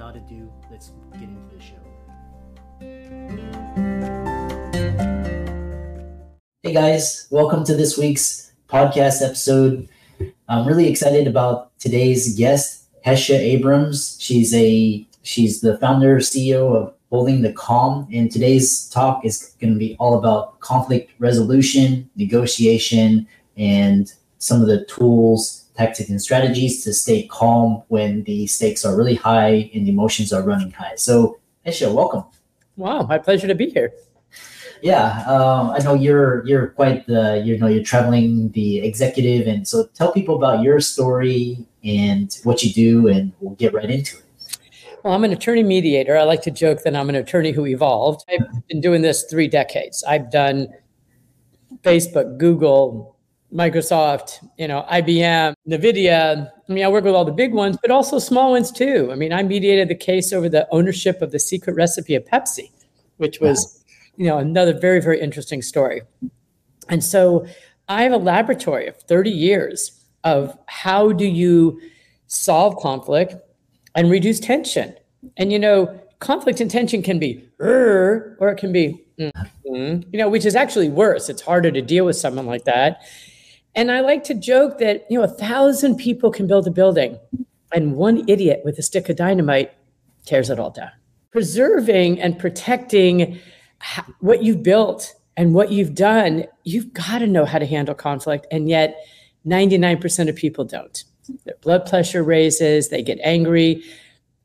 Without ado, let's get into the show. Hey guys, welcome to this week's podcast episode. I'm really excited about today's guest, Hesha Abrams. She's a she's the founder CEO of Holding the Calm, and today's talk is going to be all about conflict resolution, negotiation, and some of the tools, tactics, and strategies to stay calm when the stakes are really high and the emotions are running high. So, Hesha, welcome. Wow, my pleasure to be here. Yeah, um, I know you're you're quite the you know you're traveling the executive, and so tell people about your story and what you do, and we'll get right into it. Well, I'm an attorney mediator. I like to joke that I'm an attorney who evolved. I've been doing this three decades. I've done Facebook, Google, Microsoft, you know, IBM, NVIDIA. I mean, I work with all the big ones, but also small ones too. I mean, I mediated the case over the ownership of the secret recipe of Pepsi, which was, you know, another very, very interesting story. And so I have a laboratory of 30 years of how do you solve conflict and reduce tension. And, you know, conflict and tension can be, or it can be, mm-hmm, you know, which is actually worse. It's harder to deal with someone like that. And I like to joke that, you know, a thousand people can build a building and one idiot with a stick of dynamite tears it all down. Preserving and protecting what you've built and what you've done, you've got to know how to handle conflict. And yet, 99% of people don't. Their blood pressure raises, they get angry.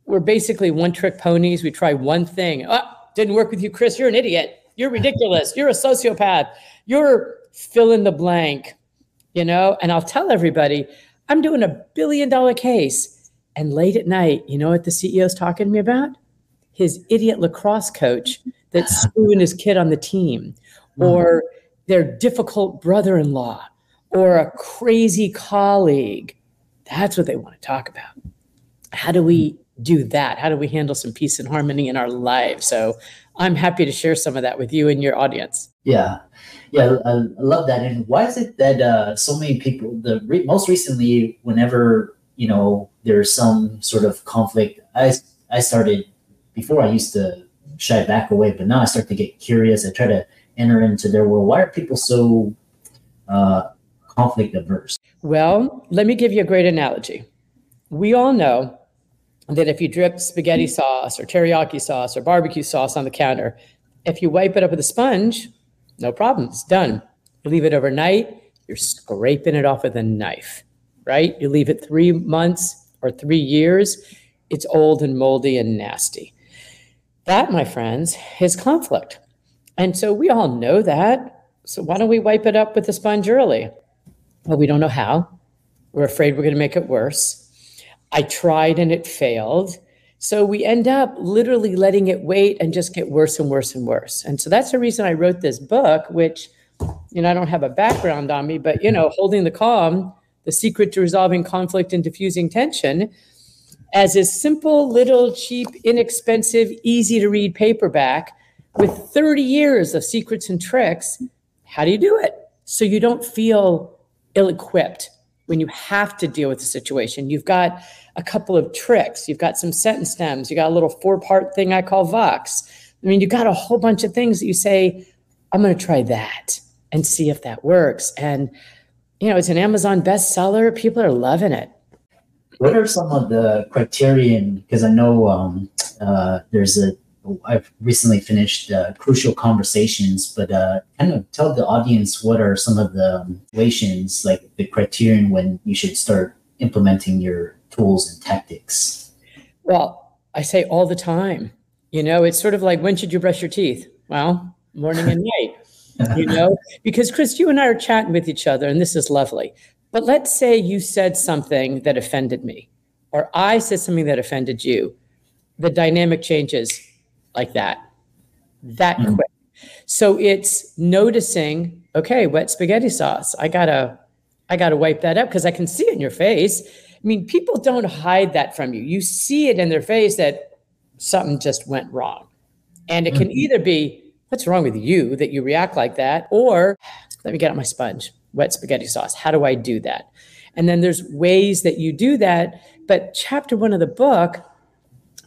We're basically one trick ponies. We try one thing. Oh, didn't work with you, Chris. You're an idiot. You're ridiculous. You're a sociopath. You're fill in the blank you know? And I'll tell everybody, I'm doing a billion dollar case. And late at night, you know what the CEO's talking to me about? His idiot lacrosse coach that's screwing his kid on the team, uh-huh. or their difficult brother in law, or a crazy colleague. That's what they want to talk about. How do we mm-hmm. do that? How do we handle some peace and harmony in our lives? So I'm happy to share some of that with you and your audience. Yeah, yeah, I, love that. And why is it that uh, so many people, the re- most recently, whenever you know there's some sort of conflict, I I started before I used to shy back away, but now I start to get curious. I try to enter into their world. Why are people so uh, conflict averse? Well, let me give you a great analogy. We all know that if you drip spaghetti sauce or teriyaki sauce or barbecue sauce on the counter, if you wipe it up with a sponge, no problem, it's done. You leave it overnight, you're scraping it off with a knife, right? You leave it three months or three years, it's old and moldy and nasty. That, my friends, is conflict. And so we all know that. So why don't we wipe it up with a sponge early? Well, we don't know how. We're afraid we're going to make it worse. I tried and it failed. So we end up literally letting it wait and just get worse and worse and worse. And so that's the reason I wrote this book, which, you know, I don't have a background on me, but, you know, holding the calm, the secret to resolving conflict and diffusing tension, as a simple, little, cheap, inexpensive, easy to read paperback with 30 years of secrets and tricks. How do you do it? So you don't feel ill equipped when you have to deal with the situation. You've got a couple of tricks. You've got some sentence stems. You got a little four part thing I call Vox. I mean, you got a whole bunch of things that you say, I'm going to try that and see if that works. And, you know, it's an Amazon bestseller. People are loving it. What are some of the criterion? Because I know um, uh, there's a, I've recently finished uh, Crucial Conversations, but uh, kind of tell the audience what are some of the situations, like the criterion when you should start implementing your tools and tactics? Well, I say all the time. You know, it's sort of like when should you brush your teeth? Well, morning and night. you know, because Chris, you and I are chatting with each other, and this is lovely. But let's say you said something that offended me, or I said something that offended you. the dynamic changes like that, that mm-hmm. quick. So it's noticing, okay, wet spaghetti sauce. I gotta, I gotta wipe that up because I can see it in your face. I mean, people don't hide that from you. You see it in their face that something just went wrong. And it can mm-hmm. either be, what's wrong with you that you react like that? Or let me get out my sponge, wet spaghetti sauce. How do I do that? And then there's ways that you do that. But chapter one of the book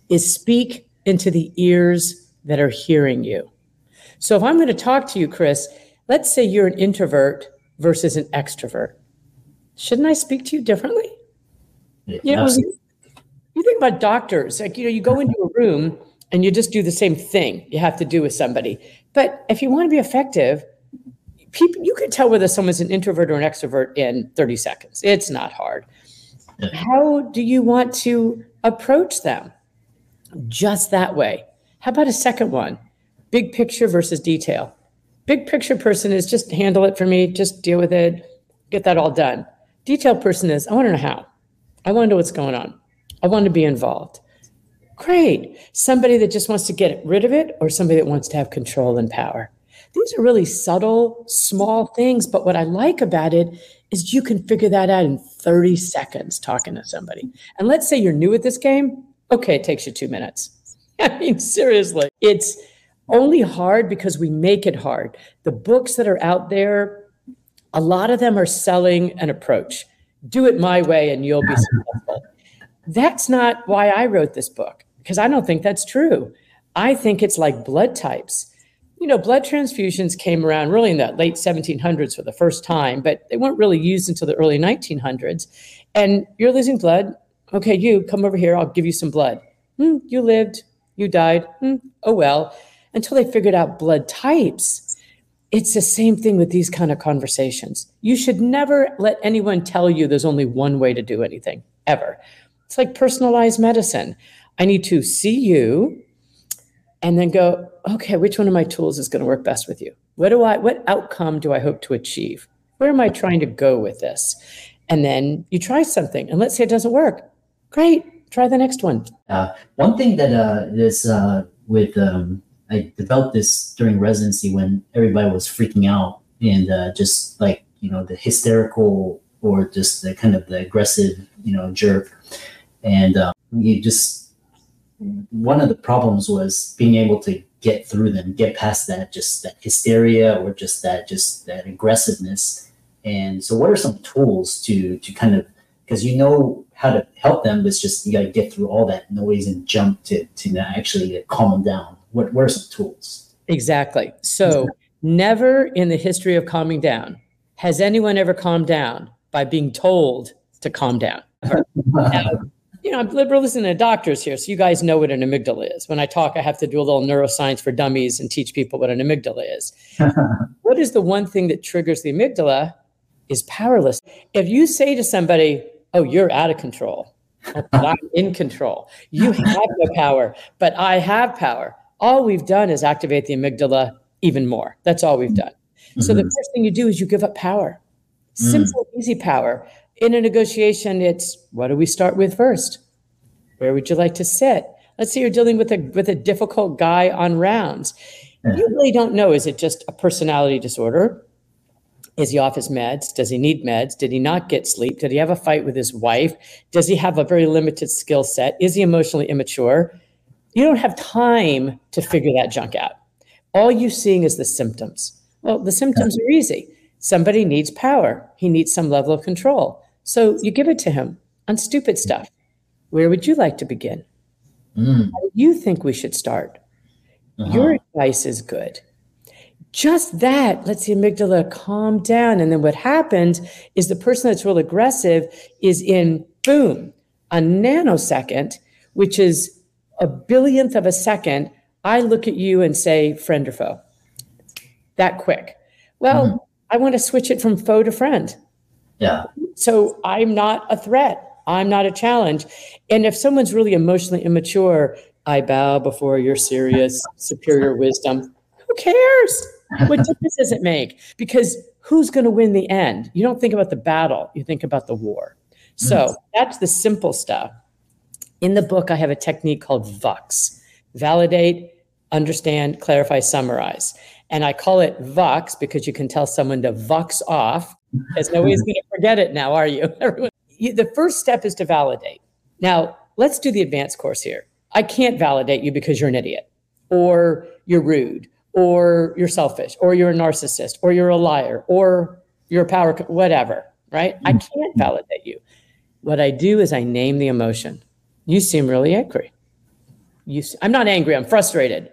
is speak into the ears that are hearing you. So if I'm going to talk to you, Chris, let's say you're an introvert versus an extrovert. Shouldn't I speak to you differently? Yeah, you know, absolutely. you think about doctors, like, you know, you go into a room and you just do the same thing you have to do with somebody. But if you want to be effective, people you can tell whether someone's an introvert or an extrovert in 30 seconds. It's not hard. Yeah. How do you want to approach them? Just that way. How about a second one? Big picture versus detail. Big picture person is just handle it for me, just deal with it, get that all done. Detail person is, I want to know how. I want to know what's going on. I want to be involved. Great. Somebody that just wants to get rid of it or somebody that wants to have control and power. These are really subtle, small things. But what I like about it is you can figure that out in 30 seconds talking to somebody. And let's say you're new at this game. Okay, it takes you two minutes. I mean, seriously, it's only hard because we make it hard. The books that are out there, a lot of them are selling an approach. Do it my way and you'll be successful. That's not why I wrote this book because I don't think that's true. I think it's like blood types. You know, blood transfusions came around really in the late 1700s for the first time, but they weren't really used until the early 1900s. And you're losing blood. Okay, you come over here. I'll give you some blood. Hmm, you lived. You died. Hmm, oh well. Until they figured out blood types. It's the same thing with these kind of conversations. You should never let anyone tell you there's only one way to do anything, ever. It's like personalized medicine. I need to see you and then go, okay, which one of my tools is going to work best with you? What do I what outcome do I hope to achieve? Where am I trying to go with this? And then you try something and let's say it doesn't work. Great, try the next one. Uh, one thing that uh, is uh, with um, I developed this during residency when everybody was freaking out and uh, just like you know the hysterical or just the kind of the aggressive you know jerk, and um, you just one of the problems was being able to get through them, get past that just that hysteria or just that just that aggressiveness. And so, what are some tools to to kind of because you know how to help them, it's just you got to get through all that noise and jump to to actually uh, calm them down. What what are some tools? Exactly. So, never in the history of calming down has anyone ever calmed down by being told to calm down. now, you know, I'm liberal listening to doctors here, so you guys know what an amygdala is. When I talk, I have to do a little neuroscience for dummies and teach people what an amygdala is. what is the one thing that triggers the amygdala is powerless. If you say to somebody, "Oh, you're out of control," I'm in control. You have no power, but I have power. All we've done is activate the amygdala even more. That's all we've done. Mm-hmm. So the mm-hmm. first thing you do is you give up power. Simple, mm. easy power in a negotiation, it's what do we start with first? Where would you like to sit? Let's say you're dealing with a with a difficult guy on rounds. You really don't know. Is it just a personality disorder? Is he off his meds? Does he need meds? Did he not get sleep? Did he have a fight with his wife? Does he have a very limited skill set? Is he emotionally immature? You don't have time to figure that junk out. All you're seeing is the symptoms. Well, the symptoms are easy. Somebody needs power. He needs some level of control. So you give it to him on stupid stuff. Where would you like to begin? Mm. How do you think we should start? Uh-huh. Your advice is good. Just that lets the amygdala calm down. And then what happens is the person that's real aggressive is in boom, a nanosecond, which is a billionth of a second. I look at you and say, friend or foe. That quick. Well, mm-hmm. I want to switch it from foe to friend. Yeah. So I'm not a threat. I'm not a challenge. And if someone's really emotionally immature, I bow before your serious superior wisdom. Who cares? What difference does it make? Because who's going to win the end? You don't think about the battle, you think about the war. So mm. that's the simple stuff. In the book, I have a technique called VUX validate, understand, clarify, summarize. And I call it VUX because you can tell someone to VUX off because nobody's going to forget it now, are you? You? The first step is to validate. Now, let's do the advanced course here. I can't validate you because you're an idiot or you're rude or you're selfish or you're a narcissist or you're a liar or you're a power, whatever, right? I can't validate you. What I do is I name the emotion. You seem really angry. You, I'm not angry, I'm frustrated.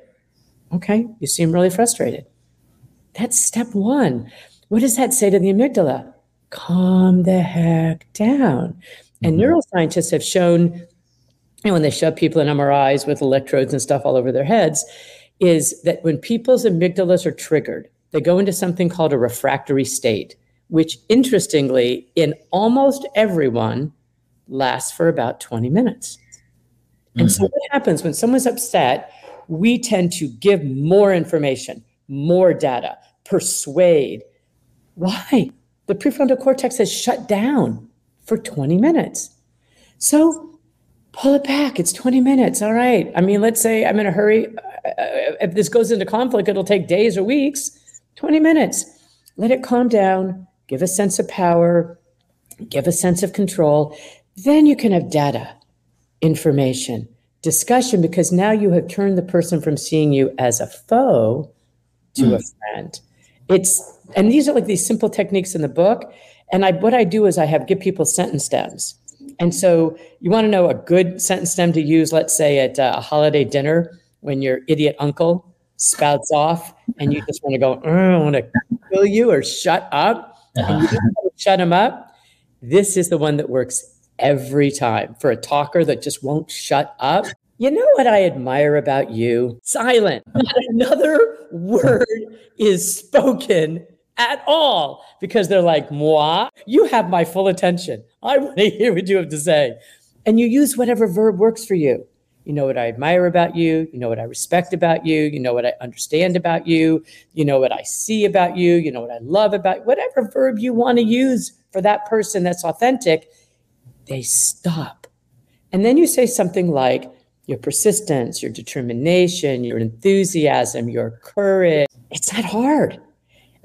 Okay, you seem really frustrated. That's step one. What does that say to the amygdala? Calm the heck down. And mm-hmm. neuroscientists have shown, know, when they shove people in MRIs with electrodes and stuff all over their heads, is that when people's amygdalas are triggered, they go into something called a refractory state, which interestingly, in almost everyone, lasts for about 20 minutes. And mm-hmm. so, what happens when someone's upset? We tend to give more information, more data, persuade. Why? The prefrontal cortex has shut down for 20 minutes. So, pull it back. It's 20 minutes. All right. I mean, let's say I'm in a hurry. Uh, uh, if this goes into conflict, it'll take days or weeks. 20 minutes. Let it calm down, give a sense of power, give a sense of control. Then you can have data information, discussion, because now you have turned the person from seeing you as a foe to mm. a friend. It's and these are like these simple techniques in the book. And I what I do is I have give people sentence stems. And so you want to know a good sentence stem to use, let's say at uh, a holiday dinner when your idiot uncle spouts off and you just want to go, uh, I want to kill you or shut up. And you shut him up. This is the one that works every time for a talker that just won't shut up. You know what I admire about you? Silent. Not another word is spoken at all because they're like, moi, you have my full attention. I want to hear what you have to say. And you use whatever verb works for you. You know what I admire about you. You know what I respect about you. You know what I understand about you. You know what I see about you. You know what I love about you. whatever verb you want to use for that person that's authentic they stop. And then you say something like your persistence, your determination, your enthusiasm, your courage. It's not hard.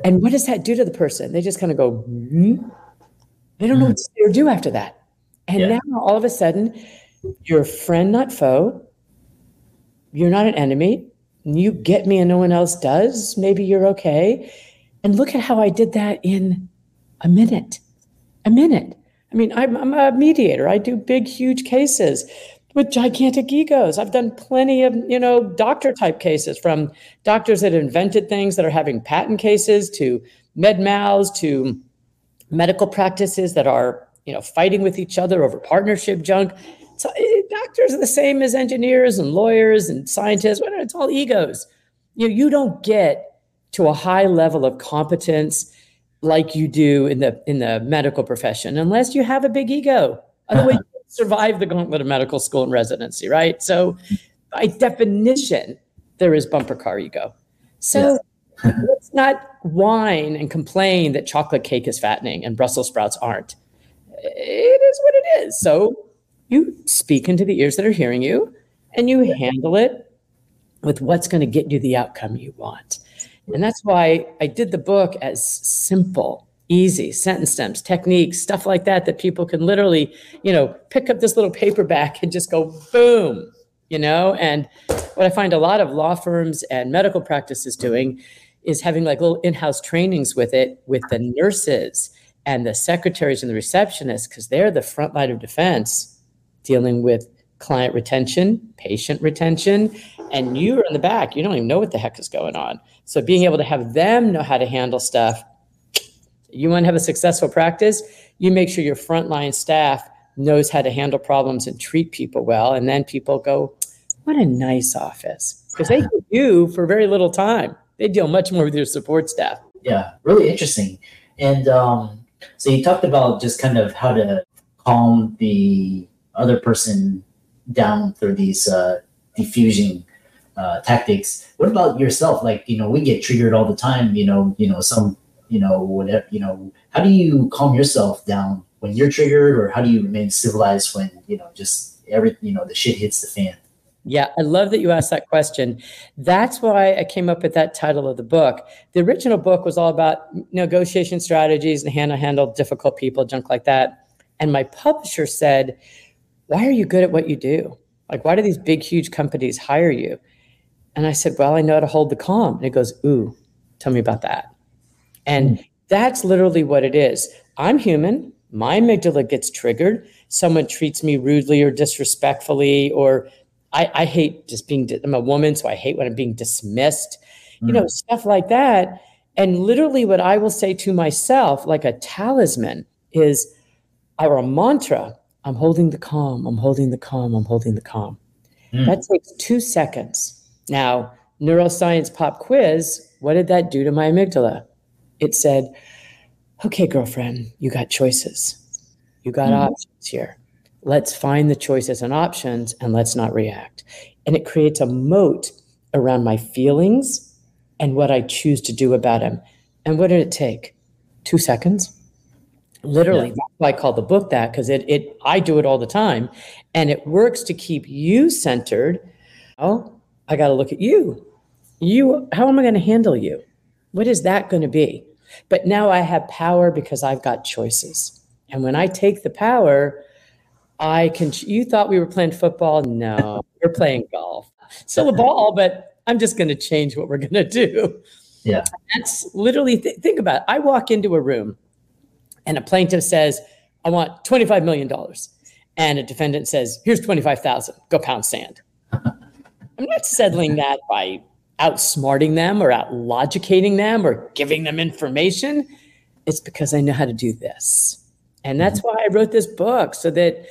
And what does that do to the person? They just kind of go, hmm? they don't know what to say or do after that. And yeah. now all of a sudden, you're a friend, not foe. You're not an enemy. You get me and no one else does. Maybe you're okay. And look at how I did that in a minute. A minute. I mean, I'm, I'm a mediator. I do big, huge cases with gigantic egos. I've done plenty of, you know, doctor type cases from doctors that invented things that are having patent cases to med mals to medical practices that are, you know, fighting with each other over partnership junk. So eh, doctors are the same as engineers and lawyers and scientists. It's all egos. You know, you don't get to a high level of competence like you do in the in the medical profession unless you have a big ego otherwise survive the gauntlet of medical school and residency right? So by definition there is bumper car ego. So yes. let's not whine and complain that chocolate cake is fattening and brussels sprouts aren't. It is what it is. So you speak into the ears that are hearing you and you handle it with what's going to get you the outcome you want. And that's why I did the book as simple, easy sentence stems, techniques, stuff like that, that people can literally, you know, pick up this little paperback and just go boom, you know? And what I find a lot of law firms and medical practices doing is having like little in-house trainings with it with the nurses and the secretaries and the receptionists because they're the front line of defense dealing with client retention, patient retention, and you're in the back. You don't even know what the heck is going on. So being able to have them know how to handle stuff, you want to have a successful practice, you make sure your frontline staff knows how to handle problems and treat people well. And then people go, what a nice office. Because they do you for very little time. They deal much more with your support staff. Yeah, really interesting. And um, so you talked about just kind of how to calm the other person down through these uh, diffusing uh, tactics. What about yourself? Like, you know, we get triggered all the time. You know, you know, some, you know, whatever. You know, how do you calm yourself down when you're triggered, or how do you remain civilized when you know just every you know the shit hits the fan. Yeah, I love that you asked that question. That's why I came up with that title of the book. The original book was all about negotiation strategies and how to handle difficult people, junk like that. And my publisher said, Why are you good at what you do? Like, why do these big, huge companies hire you? And I said, Well, I know how to hold the calm. And it goes, Ooh, tell me about that. And mm. that's literally what it is. I'm human. My amygdala gets triggered. Someone treats me rudely or disrespectfully, or I, I hate just being, I'm a woman, so I hate when I'm being dismissed, mm. you know, stuff like that. And literally, what I will say to myself, like a talisman, is or a mantra I'm holding the calm, I'm holding the calm, I'm holding the calm. Mm. That takes two seconds. Now, neuroscience pop quiz, what did that do to my amygdala? It said, okay, girlfriend, you got choices. You got mm. options here. Let's find the choices and options and let's not react. And it creates a moat around my feelings and what I choose to do about them. And what did it take? Two seconds. Literally, yeah. that's why I call the book that because it it I do it all the time, and it works to keep you centered. Oh, I got to look at you. You, how am I going to handle you? What is that going to be? But now I have power because I've got choices. And when I take the power, I can. You thought we were playing football? No, we're playing golf. Still a ball, but I'm just going to change what we're going to do. Yeah. That's literally, th- think about it. I walk into a room and a plaintiff says, I want $25 million. And a defendant says, here's 25,000, go pound sand. I'm not settling that by outsmarting them or out logicating them or giving them information. It's because I know how to do this. And that's mm-hmm. why I wrote this book so that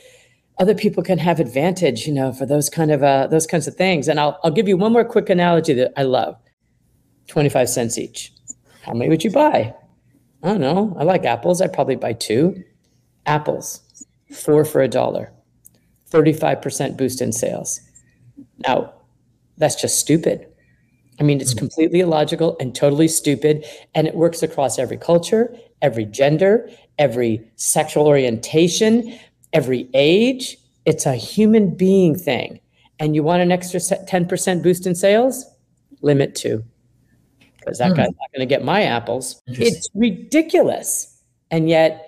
other people can have advantage, you know, for those kind of uh, those kinds of things. And I'll I'll give you one more quick analogy that I love. 25 cents each. How many would you buy? I don't know. I like apples. I'd probably buy two. Apples, four for a dollar, 35% boost in sales. Now, that's just stupid. I mean, it's completely illogical and totally stupid. And it works across every culture, every gender, every sexual orientation, every age. It's a human being thing. And you want an extra 10% boost in sales? Limit two. Because that mm. guy's not going to get my apples. It's ridiculous. And yet,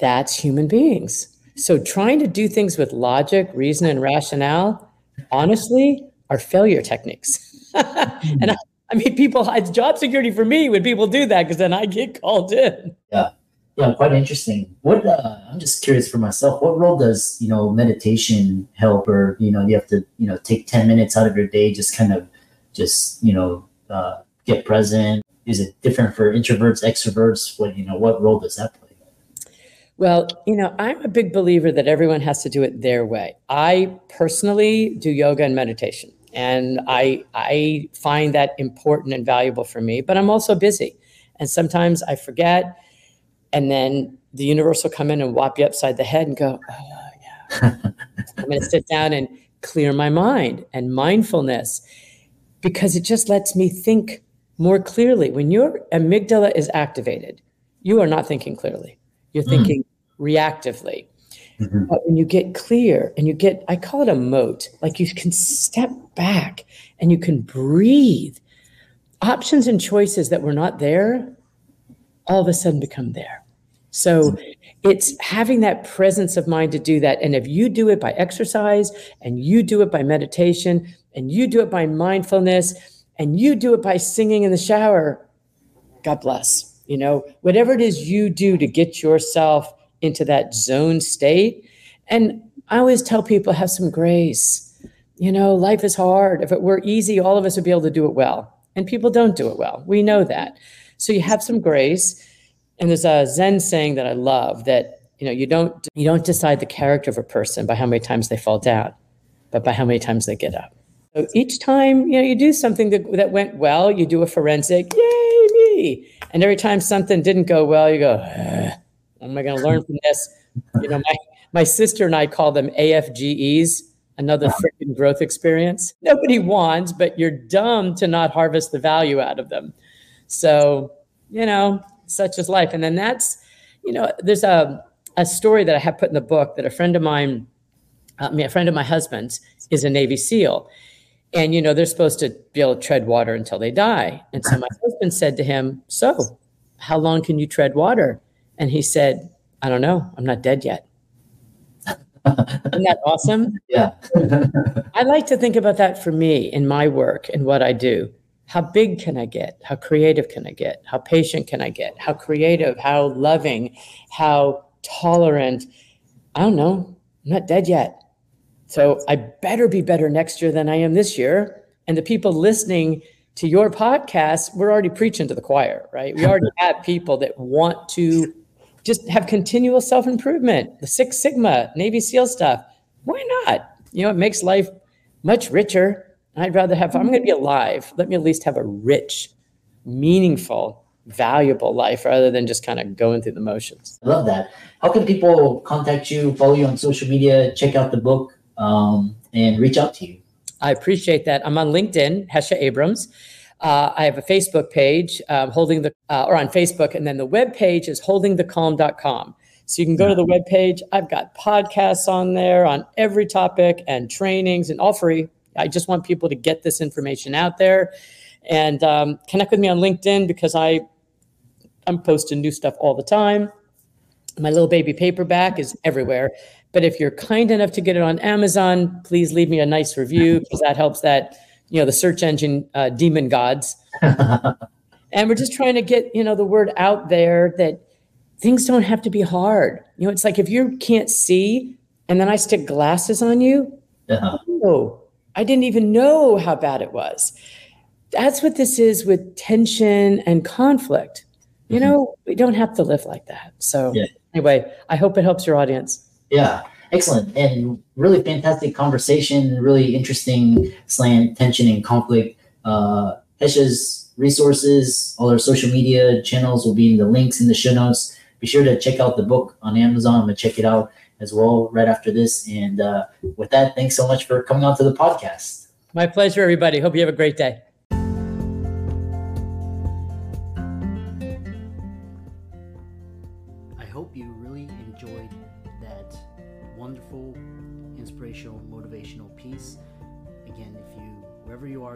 that's human beings. So trying to do things with logic, reason, and rationale, honestly, are failure techniques. and I, I mean, people, it's job security for me when people do that because then I get called in. Yeah yeah, quite interesting. What uh, I'm just curious for myself. What role does you know meditation help, or you know you have to you know take ten minutes out of your day, just kind of just you know uh, get present. Is it different for introverts, extroverts? What you know, what role does that play? Well, you know, I'm a big believer that everyone has to do it their way. I personally do yoga and meditation, and I I find that important and valuable for me. But I'm also busy, and sometimes I forget and then the universe will come in and whop you upside the head and go, oh, yeah. I'm going to sit down and clear my mind and mindfulness because it just lets me think more clearly. When your amygdala is activated, you are not thinking clearly. You're mm. thinking mm. reactively. Mm-hmm. But when you get clear and you get, I call it a moat, like you can step back and you can breathe. Options and choices that were not there all of a sudden become there. So it's having that presence of mind to do that. And if you do it by exercise and you do it by meditation and you do it by mindfulness and you do it by singing in the shower, God bless. You know, whatever it is you do to get yourself into that zone state. And I always tell people have some grace. You know, life is hard. If it were easy, all of us would be able to do it well. And people don't do it well. We know that. So you have some grace and there's a Zen saying that I love that you know you don't you don't decide the character of a person by how many times they fall down, but by how many times they get up. So each time you know you do something that, that went well, you do a forensic, yay me! And every time something didn't go well, you go, what am I going to learn from this? You know, my my sister and I call them AFGEs, another uh-huh. freaking growth experience. Nobody wants, but you're dumb to not harvest the value out of them. So you know, such is life. And then that's, you know, there's a, a story that I have put in the book that a friend of mine uh, mean, a friend of my husband's is a Navy SEAL. And, you know, they're supposed to be able to tread water until they die. And so my husband said to him, So, how long can you tread water? And he said, I don't know. I'm not dead yet. Isn't that awesome? Yeah. I like to think about that for me in my work and what I do. How big can I get? How creative can I get? How patient can I get? How creative, how loving, how tolerant. I don't know. I'm not dead yet. So I better be better next year than I am this year. And the people listening to your podcast, we're already preaching to the choir, right? We already have people that want to just have continual self improvement, the Six Sigma, Navy SEAL stuff. Why not? You know, it makes life much richer. I'd rather have, I'm going to be alive, let me at least have a rich, meaningful, valuable life rather than just kind of going through the motions. I love that. How can people contact you, follow you on social media, check out the book, um, and reach out to you? I appreciate that. I'm on LinkedIn, Hesha Abrams. Uh, I have a Facebook page, um, holding the, uh, or on Facebook, and then the web page is holdingthecalm.com. So you can go to the web page. I've got podcasts on there on every topic and trainings and all free. I just want people to get this information out there and um, connect with me on LinkedIn because I I'm posting new stuff all the time. My little baby paperback is everywhere. But if you're kind enough to get it on Amazon, please leave me a nice review because that helps that you know the search engine uh, demon gods. and we're just trying to get you know the word out there that things don't have to be hard. You know, it's like if you can't see and then I stick glasses on you, Uh-huh. oh, I didn't even know how bad it was. That's what this is with tension and conflict. You know, we don't have to live like that. So, Yeah. anyway, I hope it helps your audience. Yeah, excellent. And really fantastic conversation, really interesting slant, tension, and conflict. Uh, Hesha's resources, all our social media channels will be in the links in the show notes. Be sure to check out the book on Amazon. To check it out as well right after this. And uh, with that, thanks so much for coming on to the podcast. My pleasure, everybody. Hope you have a great day.